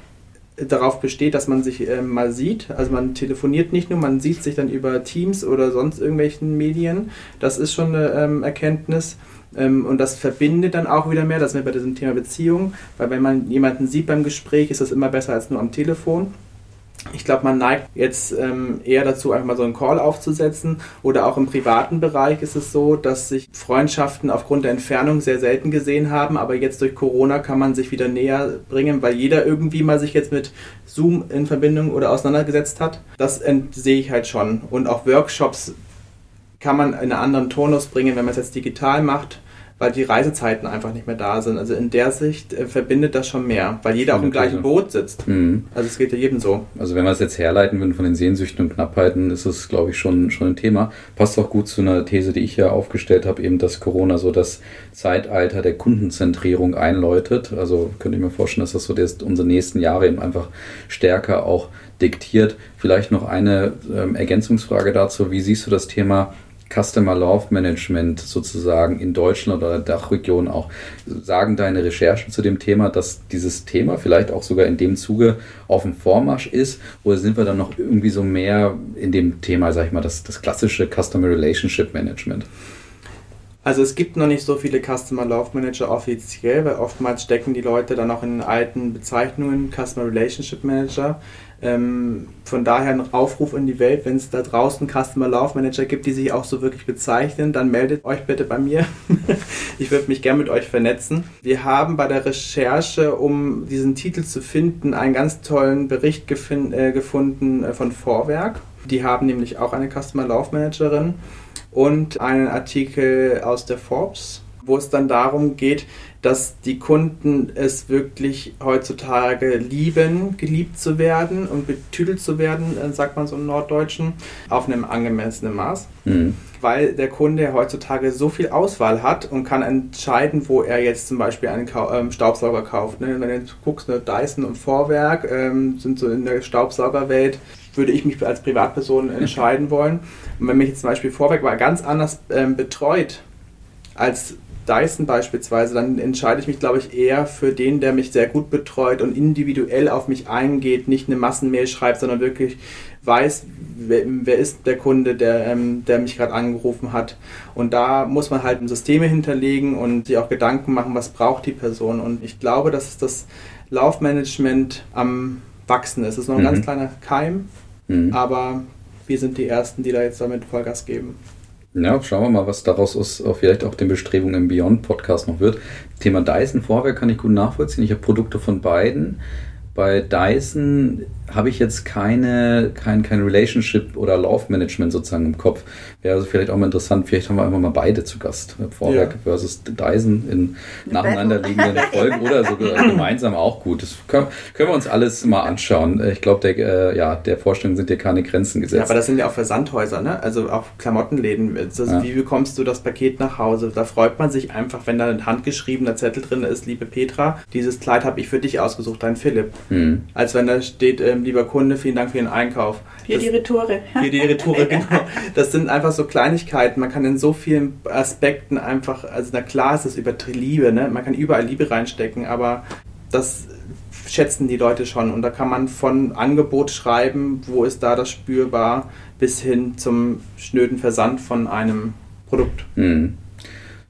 darauf besteht, dass man sich äh, mal sieht. Also man telefoniert nicht nur, man sieht sich dann über Teams oder sonst irgendwelchen Medien. Das ist schon eine ähm, Erkenntnis. Ähm, und das verbindet dann auch wieder mehr, das sind wir bei diesem Thema Beziehung, weil wenn man jemanden sieht beim Gespräch, ist das immer besser als nur am Telefon. Ich glaube, man neigt jetzt ähm, eher dazu, einfach mal so einen Call aufzusetzen. Oder auch im privaten Bereich ist es so, dass sich Freundschaften aufgrund der Entfernung sehr selten gesehen haben. Aber jetzt durch Corona kann man sich wieder näher bringen, weil jeder irgendwie mal sich jetzt mit Zoom in Verbindung oder auseinandergesetzt hat. Das sehe ich halt schon. Und auch Workshops kann man in einen anderen Tonus bringen, wenn man es jetzt digital macht weil die Reisezeiten einfach nicht mehr da sind. Also in der Sicht äh, verbindet das schon mehr, weil jeder auf dem gleichen Boot sitzt. Mhm. Also es geht ja jedem so. Also wenn wir es jetzt herleiten würden von den Sehnsüchten und Knappheiten, ist es, glaube ich, schon, schon ein Thema. Passt auch gut zu einer These, die ich ja aufgestellt habe, eben, dass Corona so das Zeitalter der Kundenzentrierung einläutet. Also könnte ich mir vorstellen, dass das so das unsere nächsten Jahre eben einfach stärker auch diktiert. Vielleicht noch eine ähm, Ergänzungsfrage dazu. Wie siehst du das Thema Customer Love Management sozusagen in Deutschland oder der Dachregion auch. Sagen deine Recherchen zu dem Thema, dass dieses Thema vielleicht auch sogar in dem Zuge auf dem Vormarsch ist? Oder sind wir dann noch irgendwie so mehr in dem Thema, sag ich mal, das, das klassische Customer Relationship Management? Also es gibt noch nicht so viele Customer Love Manager offiziell, weil oftmals stecken die Leute dann noch in alten Bezeichnungen, Customer Relationship Manager. Ähm, von daher ein Aufruf in die Welt, wenn es da draußen Customer Love Manager gibt, die sich auch so wirklich bezeichnen, dann meldet euch bitte bei mir. ich würde mich gerne mit euch vernetzen. Wir haben bei der Recherche, um diesen Titel zu finden, einen ganz tollen Bericht äh, gefunden äh, von Vorwerk. Die haben nämlich auch eine Customer Love Managerin und einen Artikel aus der Forbes, wo es dann darum geht, dass die Kunden es wirklich heutzutage lieben, geliebt zu werden und betüdelt zu werden, äh, sagt man so im Norddeutschen, auf einem angemessenen Maß. Mhm. Weil der Kunde heutzutage so viel Auswahl hat und kann entscheiden, wo er jetzt zum Beispiel einen ähm, Staubsauger kauft. Ne? Wenn du jetzt guckst, ne, Dyson und Vorwerk ähm, sind so in der Staubsaugerwelt würde ich mich als Privatperson entscheiden wollen. Und wenn mich jetzt zum Beispiel Vorwerk mal ganz anders ähm, betreut als Dyson beispielsweise, dann entscheide ich mich, glaube ich, eher für den, der mich sehr gut betreut und individuell auf mich eingeht, nicht eine Massenmail schreibt, sondern wirklich weiß, wer, wer ist der Kunde, der, ähm, der mich gerade angerufen hat. Und da muss man halt Systeme hinterlegen und sich auch Gedanken machen, was braucht die Person. Und ich glaube, dass das Laufmanagement am Wachsen ist. Es ist noch ein mhm. ganz kleiner Keim, mhm. aber wir sind die Ersten, die da jetzt damit Vollgas geben. Ja, schauen wir mal, was daraus aus vielleicht auch den Bestrebungen im Beyond Podcast noch wird. Thema Dyson Vorwerk kann ich gut nachvollziehen. Ich habe Produkte von beiden. Bei Dyson habe ich jetzt keine, kein, kein Relationship oder Laufmanagement sozusagen im Kopf. Wäre also vielleicht auch mal interessant, vielleicht haben wir einfach mal beide zu Gast. Vorwerk ja. versus Dyson in nacheinander liegenden Folgen oder sogar gemeinsam auch gut. Das können, können, wir uns alles mal anschauen. Ich glaube, der, äh, ja, der Vorstellung sind dir keine Grenzen gesetzt. Ja, aber das sind ja auch Versandhäuser, ne? also auch Klamottenläden. Also ja. Wie bekommst du das Paket nach Hause? Da freut man sich einfach, wenn da ein handgeschriebener Zettel drin ist, liebe Petra, dieses Kleid habe ich für dich ausgesucht, dein Philipp. Hm. Als wenn da steht, äh, lieber Kunde, vielen Dank für den Einkauf. Hier das, die Retoure. Hier die Retoure, genau. Das sind einfach so Kleinigkeiten. Man kann in so vielen Aspekten einfach, also na klar ist es über Liebe, ne? man kann überall Liebe reinstecken, aber das schätzen die Leute schon. Und da kann man von Angebot schreiben, wo ist da das spürbar, bis hin zum schnöden Versand von einem Produkt. Mhm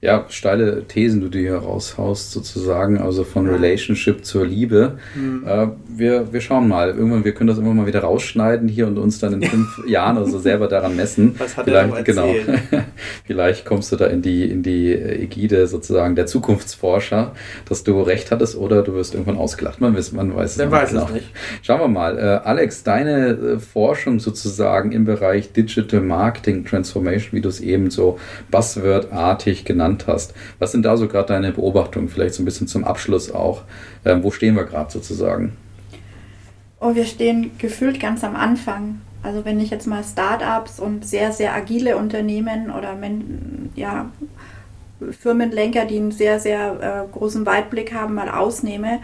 ja, steile Thesen du dir hier raushaust, sozusagen, also von Relationship zur Liebe. Mhm. Äh, wir, wir schauen mal. Irgendwann, wir können das immer mal wieder rausschneiden hier und uns dann in fünf Jahren oder so selber daran messen. Was hat Vielleicht, er genau. Vielleicht kommst du da in die, in die Ägide sozusagen der Zukunftsforscher, dass du recht hattest oder du wirst irgendwann ausgelacht. Man, weiß, man weiß es, weiß genau. es nicht. Schauen wir mal. Äh, Alex, deine äh, Forschung sozusagen im Bereich Digital Marketing Transformation, wie du es eben so buzzwordartig genannt genannt hast. Was sind da so gerade deine Beobachtungen? Vielleicht so ein bisschen zum Abschluss auch. Ähm, wo stehen wir gerade sozusagen? Oh, wir stehen gefühlt ganz am Anfang. Also wenn ich jetzt mal Startups und sehr, sehr agile Unternehmen oder ja, Firmenlenker, die einen sehr, sehr äh, großen Weitblick haben, mal ausnehme,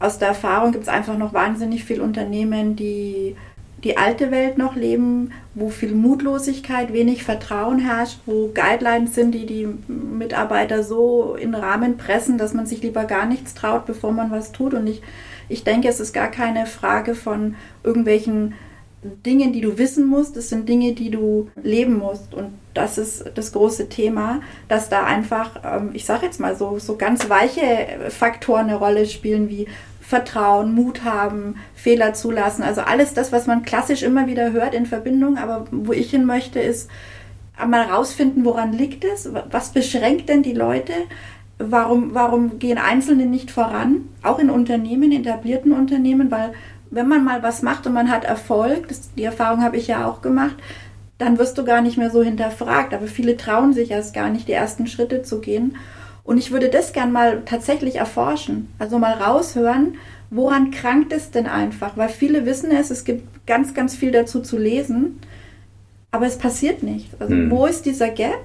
aus der Erfahrung gibt es einfach noch wahnsinnig viele Unternehmen, die die alte Welt noch leben, wo viel Mutlosigkeit, wenig Vertrauen herrscht, wo Guidelines sind, die die Mitarbeiter so in Rahmen pressen, dass man sich lieber gar nichts traut, bevor man was tut. Und ich, ich denke, es ist gar keine Frage von irgendwelchen Dingen, die du wissen musst, es sind Dinge, die du leben musst. Und das ist das große Thema, dass da einfach, ähm, ich sage jetzt mal so, so ganz weiche Faktoren eine Rolle spielen, wie Vertrauen, Mut haben, Fehler zulassen. Also alles das, was man klassisch immer wieder hört in Verbindung. Aber wo ich hin möchte, ist mal rausfinden, woran liegt es? Was beschränkt denn die Leute? Warum, warum gehen Einzelne nicht voran? Auch in Unternehmen, etablierten Unternehmen, weil wenn man mal was macht und man hat Erfolg, das, die Erfahrung habe ich ja auch gemacht, dann wirst du gar nicht mehr so hinterfragt. Aber viele trauen sich erst gar nicht, die ersten Schritte zu gehen. Und ich würde das gern mal tatsächlich erforschen. Also mal raushören, woran krankt es denn einfach? Weil viele wissen es, es gibt ganz, ganz viel dazu zu lesen, aber es passiert nichts. Also hm. wo ist dieser Gap?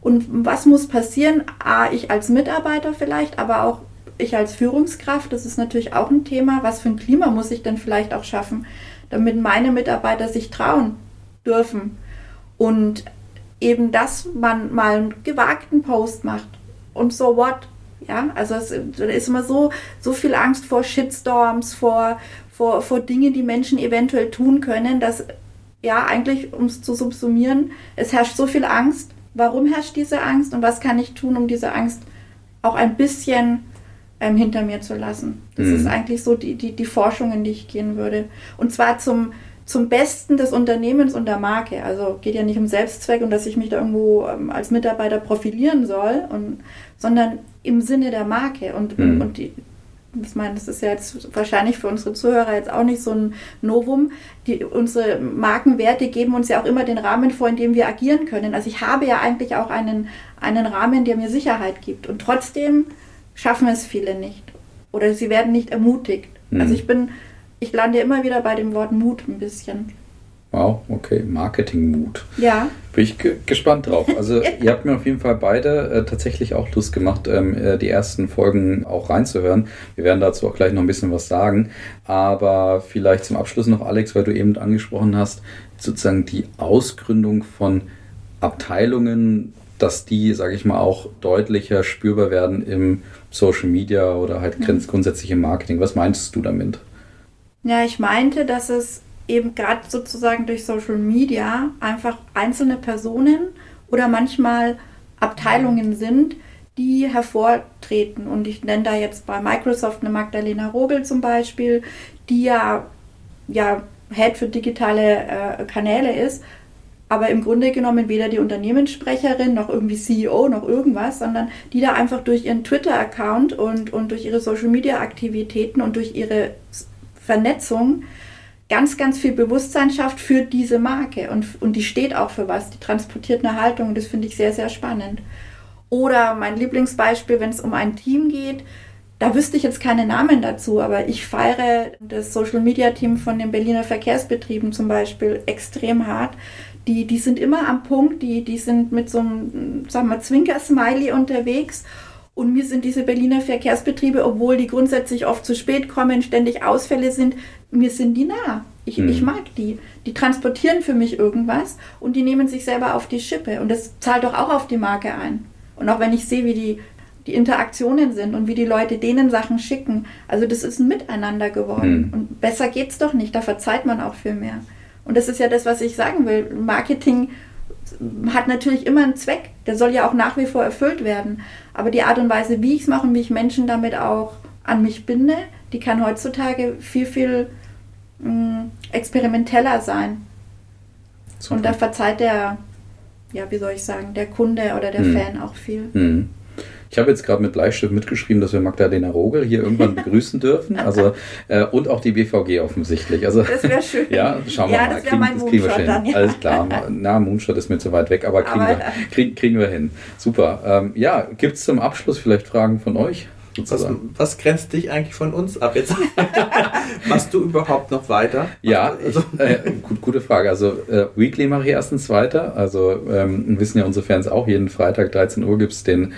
Und was muss passieren? A, ich als Mitarbeiter vielleicht, aber auch ich als Führungskraft, das ist natürlich auch ein Thema. Was für ein Klima muss ich denn vielleicht auch schaffen, damit meine Mitarbeiter sich trauen dürfen? Und eben, dass man mal einen gewagten Post macht und so what? Ja, also es ist immer so, so viel Angst vor Shitstorms, vor, vor, vor Dingen, die Menschen eventuell tun können, dass ja eigentlich, um es zu subsumieren, es herrscht so viel Angst. Warum herrscht diese Angst und was kann ich tun, um diese Angst auch ein bisschen ähm, hinter mir zu lassen? Das mhm. ist eigentlich so die, die, die Forschung, in die ich gehen würde. Und zwar zum, zum Besten des Unternehmens und der Marke. Also geht ja nicht um Selbstzweck und dass ich mich da irgendwo ähm, als Mitarbeiter profilieren soll, und, sondern im Sinne der Marke. Und, mhm. und die, ich meine, das ist ja jetzt wahrscheinlich für unsere Zuhörer jetzt auch nicht so ein Novum. Die, unsere Markenwerte geben uns ja auch immer den Rahmen vor, in dem wir agieren können. Also ich habe ja eigentlich auch einen, einen Rahmen, der mir Sicherheit gibt. Und trotzdem schaffen es viele nicht. Oder sie werden nicht ermutigt. Mhm. Also ich bin, ich lande immer wieder bei dem Wort Mut ein bisschen. Wow, okay, Marketing-Mut. Ja. Bin ich gespannt drauf. Also ihr habt mir auf jeden Fall beide äh, tatsächlich auch Lust gemacht, ähm, äh, die ersten Folgen auch reinzuhören. Wir werden dazu auch gleich noch ein bisschen was sagen. Aber vielleicht zum Abschluss noch, Alex, weil du eben angesprochen hast, sozusagen die Ausgründung von Abteilungen, dass die, sage ich mal, auch deutlicher spürbar werden im Social Media oder halt mhm. grundsätzlich im Marketing. Was meinst du damit? Ja, ich meinte, dass es eben gerade sozusagen durch Social Media einfach einzelne Personen oder manchmal Abteilungen sind, die hervortreten. Und ich nenne da jetzt bei Microsoft eine Magdalena Rogel zum Beispiel, die ja, ja Head für digitale äh, Kanäle ist, aber im Grunde genommen weder die Unternehmenssprecherin noch irgendwie CEO noch irgendwas, sondern die da einfach durch ihren Twitter-Account und, und durch ihre Social-Media-Aktivitäten und durch ihre Vernetzung ganz, ganz viel Bewusstsein schafft für diese Marke. Und, und die steht auch für was, die transportiert eine Haltung das finde ich sehr, sehr spannend. Oder mein Lieblingsbeispiel, wenn es um ein Team geht, da wüsste ich jetzt keine Namen dazu, aber ich feiere das Social Media Team von den Berliner Verkehrsbetrieben zum Beispiel extrem hart. Die, die sind immer am Punkt, die, die sind mit so einem, sagen wir, Zwinker-Smiley unterwegs und mir sind diese Berliner Verkehrsbetriebe, obwohl die grundsätzlich oft zu spät kommen, ständig Ausfälle sind, mir sind die nah. Ich, mhm. ich mag die. Die transportieren für mich irgendwas und die nehmen sich selber auf die Schippe. Und das zahlt doch auch auf die Marke ein. Und auch wenn ich sehe, wie die, die Interaktionen sind und wie die Leute denen Sachen schicken, also das ist ein Miteinander geworden. Mhm. Und besser geht's doch nicht. Da verzeiht man auch viel mehr. Und das ist ja das, was ich sagen will. Marketing hat natürlich immer einen Zweck. Der soll ja auch nach wie vor erfüllt werden. Aber die Art und Weise, wie ich es mache und wie ich Menschen damit auch an mich binde, die kann heutzutage viel, viel mh, mm, experimenteller sein. Super. Und da verzeiht der, ja, wie soll ich sagen, der Kunde oder der hm. Fan auch viel. Hm. Ich habe jetzt gerade mit Bleistift mitgeschrieben, dass wir Magdalena Rogel hier irgendwann begrüßen dürfen. Also, äh, und auch die BVG offensichtlich. Also, das wäre schön. Ja, schauen wir ja, mal. Das kriegen, mein das kriegen wir hin. Dann, ja. Alles klar. Na, Moonshot ist mir zu weit weg, aber kriegen, aber, wir, krieg, kriegen wir hin. Super. Ähm, ja, gibt es zum Abschluss vielleicht Fragen von euch? Was, was, grenzt dich eigentlich von uns ab jetzt? Machst du überhaupt noch weiter? Ja, also. äh, gut, gute Frage. Also äh, Weekly mache ich erstens weiter. Also ähm, wissen ja unsere Fans auch, jeden Freitag 13 Uhr gibt es den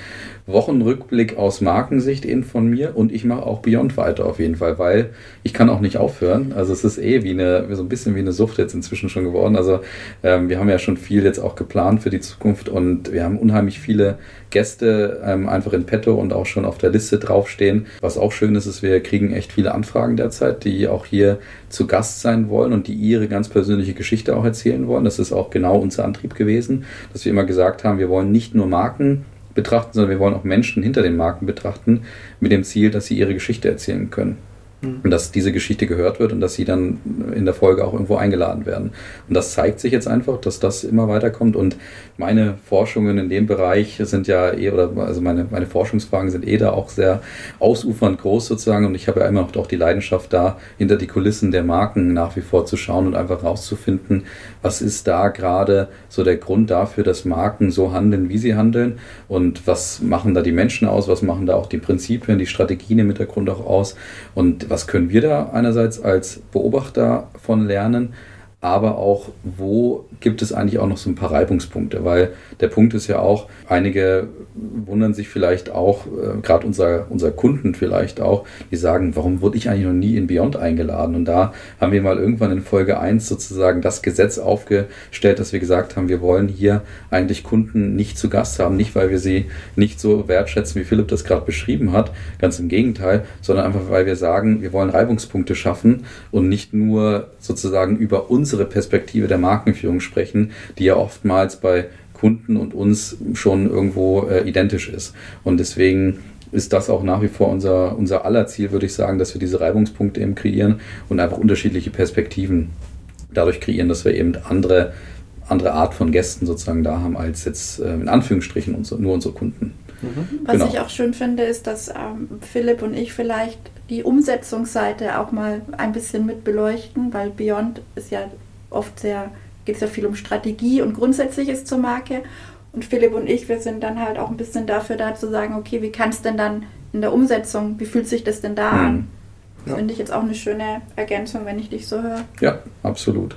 Wochenrückblick aus Markensicht eben von mir und ich mache auch Beyond weiter auf jeden Fall, weil ich kann auch nicht aufhören. Also es ist eh wie eine, so ein bisschen wie eine Sucht jetzt inzwischen schon geworden. Also ähm, wir haben ja schon viel jetzt auch geplant für die Zukunft und wir haben unheimlich viele Gäste ähm, einfach in petto und auch schon auf der Liste draufstehen. Was auch schön ist, ist, wir kriegen echt viele Anfragen derzeit, die auch hier zu Gast sein wollen und die ihre ganz persönliche Geschichte auch erzählen wollen. Das ist auch genau unser Antrieb gewesen, dass wir immer gesagt haben, wir wollen nicht nur Marken betrachten, sondern wir wollen auch Menschen hinter den Marken betrachten, mit dem Ziel, dass sie ihre Geschichte erzählen können. Mhm. Und dass diese Geschichte gehört wird und dass sie dann in der Folge auch irgendwo eingeladen werden. Und das zeigt sich jetzt einfach, dass das immer weiterkommt. Und meine Forschungen in dem Bereich sind ja eh, oder also meine, meine Forschungsfragen sind eh da auch sehr ausufernd groß sozusagen. Und ich habe ja immer noch auch die Leidenschaft da, hinter die Kulissen der Marken nach wie vor zu schauen und einfach rauszufinden, was ist da gerade so der Grund dafür, dass Marken so handeln, wie sie handeln? Und was machen da die Menschen aus, was machen da auch die Prinzipien, die Strategien im Hintergrund auch aus? Und was können wir da einerseits als Beobachter von lernen, aber auch, wo gibt es eigentlich auch noch so ein paar Reibungspunkte, weil der Punkt ist ja auch, einige wundern sich vielleicht auch, äh, gerade unser, unser Kunden vielleicht auch, die sagen, warum wurde ich eigentlich noch nie in Beyond eingeladen? Und da haben wir mal irgendwann in Folge 1 sozusagen das Gesetz aufgestellt, dass wir gesagt haben, wir wollen hier eigentlich Kunden nicht zu Gast haben, nicht weil wir sie nicht so wertschätzen, wie Philipp das gerade beschrieben hat, ganz im Gegenteil, sondern einfach weil wir sagen, wir wollen Reibungspunkte schaffen und nicht nur sozusagen über unsere Perspektive der Markenführung sprechen, die ja oftmals bei Kunden und uns schon irgendwo äh, identisch ist. Und deswegen ist das auch nach wie vor unser, unser aller Ziel, würde ich sagen, dass wir diese Reibungspunkte eben kreieren und einfach unterschiedliche Perspektiven dadurch kreieren, dass wir eben andere, andere Art von Gästen sozusagen da haben, als jetzt äh, in Anführungsstrichen unsere, nur unsere Kunden. Mhm. Was genau. ich auch schön finde, ist, dass ähm, Philipp und ich vielleicht die Umsetzungsseite auch mal ein bisschen mit beleuchten, weil Beyond ist ja oft sehr geht es ja viel um Strategie und Grundsätzliches zur Marke. Und Philipp und ich, wir sind dann halt auch ein bisschen dafür da zu sagen, okay, wie kann es denn dann in der Umsetzung, wie fühlt sich das denn da mhm. an? Ja. Finde ich jetzt auch eine schöne Ergänzung, wenn ich dich so höre. Ja, absolut.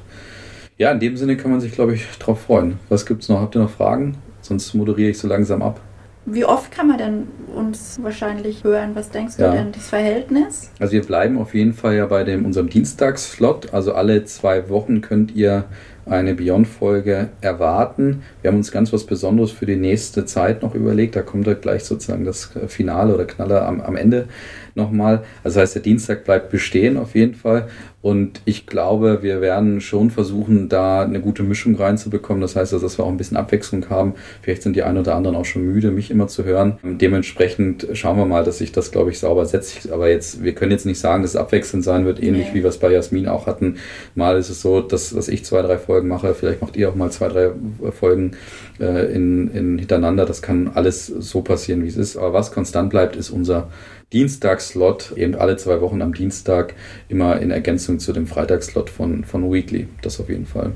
Ja, in dem Sinne kann man sich, glaube ich, drauf freuen. Was gibt es noch? Habt ihr noch Fragen? Sonst moderiere ich so langsam ab. Wie oft kann man denn uns wahrscheinlich hören? Was denkst du ja. denn, das Verhältnis? Also wir bleiben auf jeden Fall ja bei dem, unserem Dienstagsslot. Also alle zwei Wochen könnt ihr eine Beyond-Folge erwarten. Wir haben uns ganz was Besonderes für die nächste Zeit noch überlegt. Da kommt ja gleich sozusagen das Finale oder Knaller am, am Ende nochmal. Also das heißt, der Dienstag bleibt bestehen auf jeden Fall. Und ich glaube, wir werden schon versuchen, da eine gute Mischung reinzubekommen. Das heißt, dass wir auch ein bisschen Abwechslung haben. Vielleicht sind die einen oder anderen auch schon müde, mich immer zu hören. Dementsprechend schauen wir mal, dass sich das, glaube ich, sauber setzt. Aber jetzt, wir können jetzt nicht sagen, dass es abwechselnd sein wird, ähnlich nee. wie wir es bei Jasmin auch hatten. Mal ist es so, dass, dass ich zwei, drei Folgen mache. Vielleicht macht ihr auch mal zwei, drei Folgen äh, in, in hintereinander. Das kann alles so passieren, wie es ist. Aber was konstant bleibt, ist unser Dienstagslot, eben alle zwei Wochen am Dienstag, immer in Ergänzung zu dem Freitagslot von, von Weekly. Das auf jeden Fall.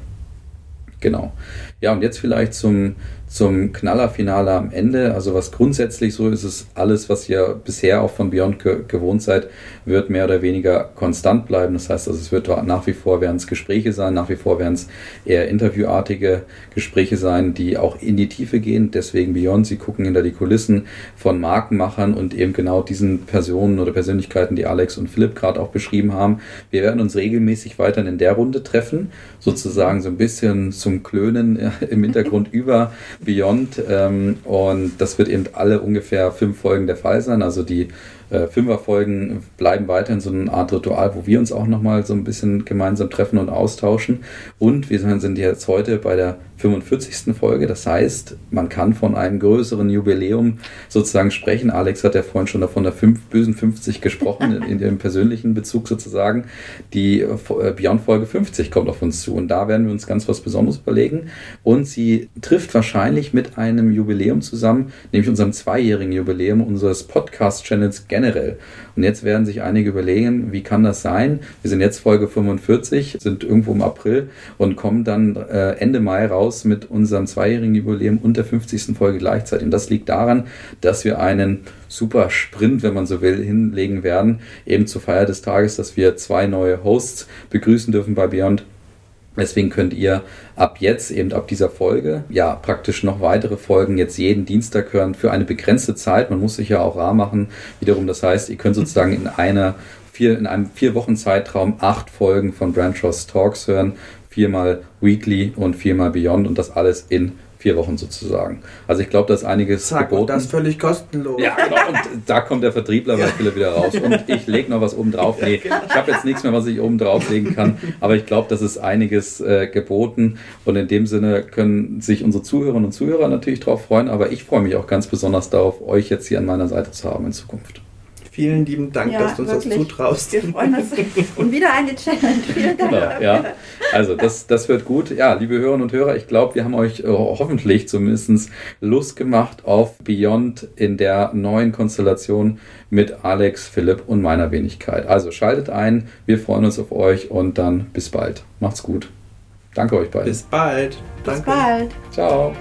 Genau. Ja, und jetzt vielleicht zum, zum Knallerfinale am Ende. Also was grundsätzlich so ist, ist alles, was ihr bisher auch von Beyond ge gewohnt seid, wird mehr oder weniger konstant bleiben. Das heißt, also es wird nach wie vor werden es Gespräche sein, nach wie vor werden es eher interviewartige Gespräche sein, die auch in die Tiefe gehen. Deswegen Beyond, sie gucken hinter die Kulissen von Markenmachern und eben genau diesen Personen oder Persönlichkeiten, die Alex und Philipp gerade auch beschrieben haben. Wir werden uns regelmäßig weiterhin in der Runde treffen, sozusagen so ein bisschen zum Klönen im Hintergrund über Beyond. Ähm, und das wird eben alle ungefähr fünf Folgen der Fall sein. Also die äh, Fünferfolgen bleiben weiterhin so eine Art Ritual, wo wir uns auch nochmal so ein bisschen gemeinsam treffen und austauschen. Und wir sind jetzt heute bei der 45. Folge. Das heißt, man kann von einem größeren Jubiläum sozusagen sprechen. Alex hat ja vorhin schon davon der fünf, bösen 50 gesprochen, in, dem persönlichen Bezug sozusagen. Die äh, Beyond Folge 50 kommt auf uns zu und da werden wir uns ganz was Besonderes überlegen. Und sie trifft wahrscheinlich mit einem Jubiläum zusammen, nämlich unserem zweijährigen Jubiläum unseres Podcast-Channels generell. Und jetzt werden sich einige überlegen, wie kann das sein? Wir sind jetzt Folge 45, sind irgendwo im April und kommen dann äh, Ende Mai raus mit unserem zweijährigen Jubiläum und der 50. Folge gleichzeitig. Und das liegt daran, dass wir einen super Sprint, wenn man so will, hinlegen werden, eben zur Feier des Tages, dass wir zwei neue Hosts begrüßen dürfen bei Beyond Deswegen könnt ihr ab jetzt, eben ab dieser Folge, ja, praktisch noch weitere Folgen jetzt jeden Dienstag hören für eine begrenzte Zeit. Man muss sich ja auch rar machen. Wiederum, das heißt, ihr könnt sozusagen in einer vier, in einem vier Wochen Zeitraum acht Folgen von Branch Talks hören. Viermal Weekly und viermal Beyond und das alles in vier Wochen sozusagen. Also ich glaube, da ist einiges Zack, geboten. Und das völlig kostenlos. Ja, genau. Und da kommt der Vertriebler bei Philipp wieder raus. Und ich lege noch was oben drauf. Nee, genau. ich habe jetzt nichts mehr, was ich oben drauflegen kann. Aber ich glaube, das ist einiges äh, geboten. Und in dem Sinne können sich unsere Zuhörerinnen und Zuhörer natürlich darauf freuen. Aber ich freue mich auch ganz besonders darauf, euch jetzt hier an meiner Seite zu haben in Zukunft. Vielen lieben Dank, ja, dass du uns wirklich. das zutraust. Wir freuen uns. Und wieder eine Challenge. Vielen Dank. Genau, ja. Also das, das wird gut. Ja, liebe Hörerinnen und Hörer, ich glaube, wir haben euch äh, hoffentlich zumindest Lust gemacht auf Beyond in der neuen Konstellation mit Alex, Philipp und meiner Wenigkeit. Also schaltet ein, wir freuen uns auf euch und dann bis bald. Macht's gut. Danke euch beiden. Bis bald. Danke. Bis bald. Ciao.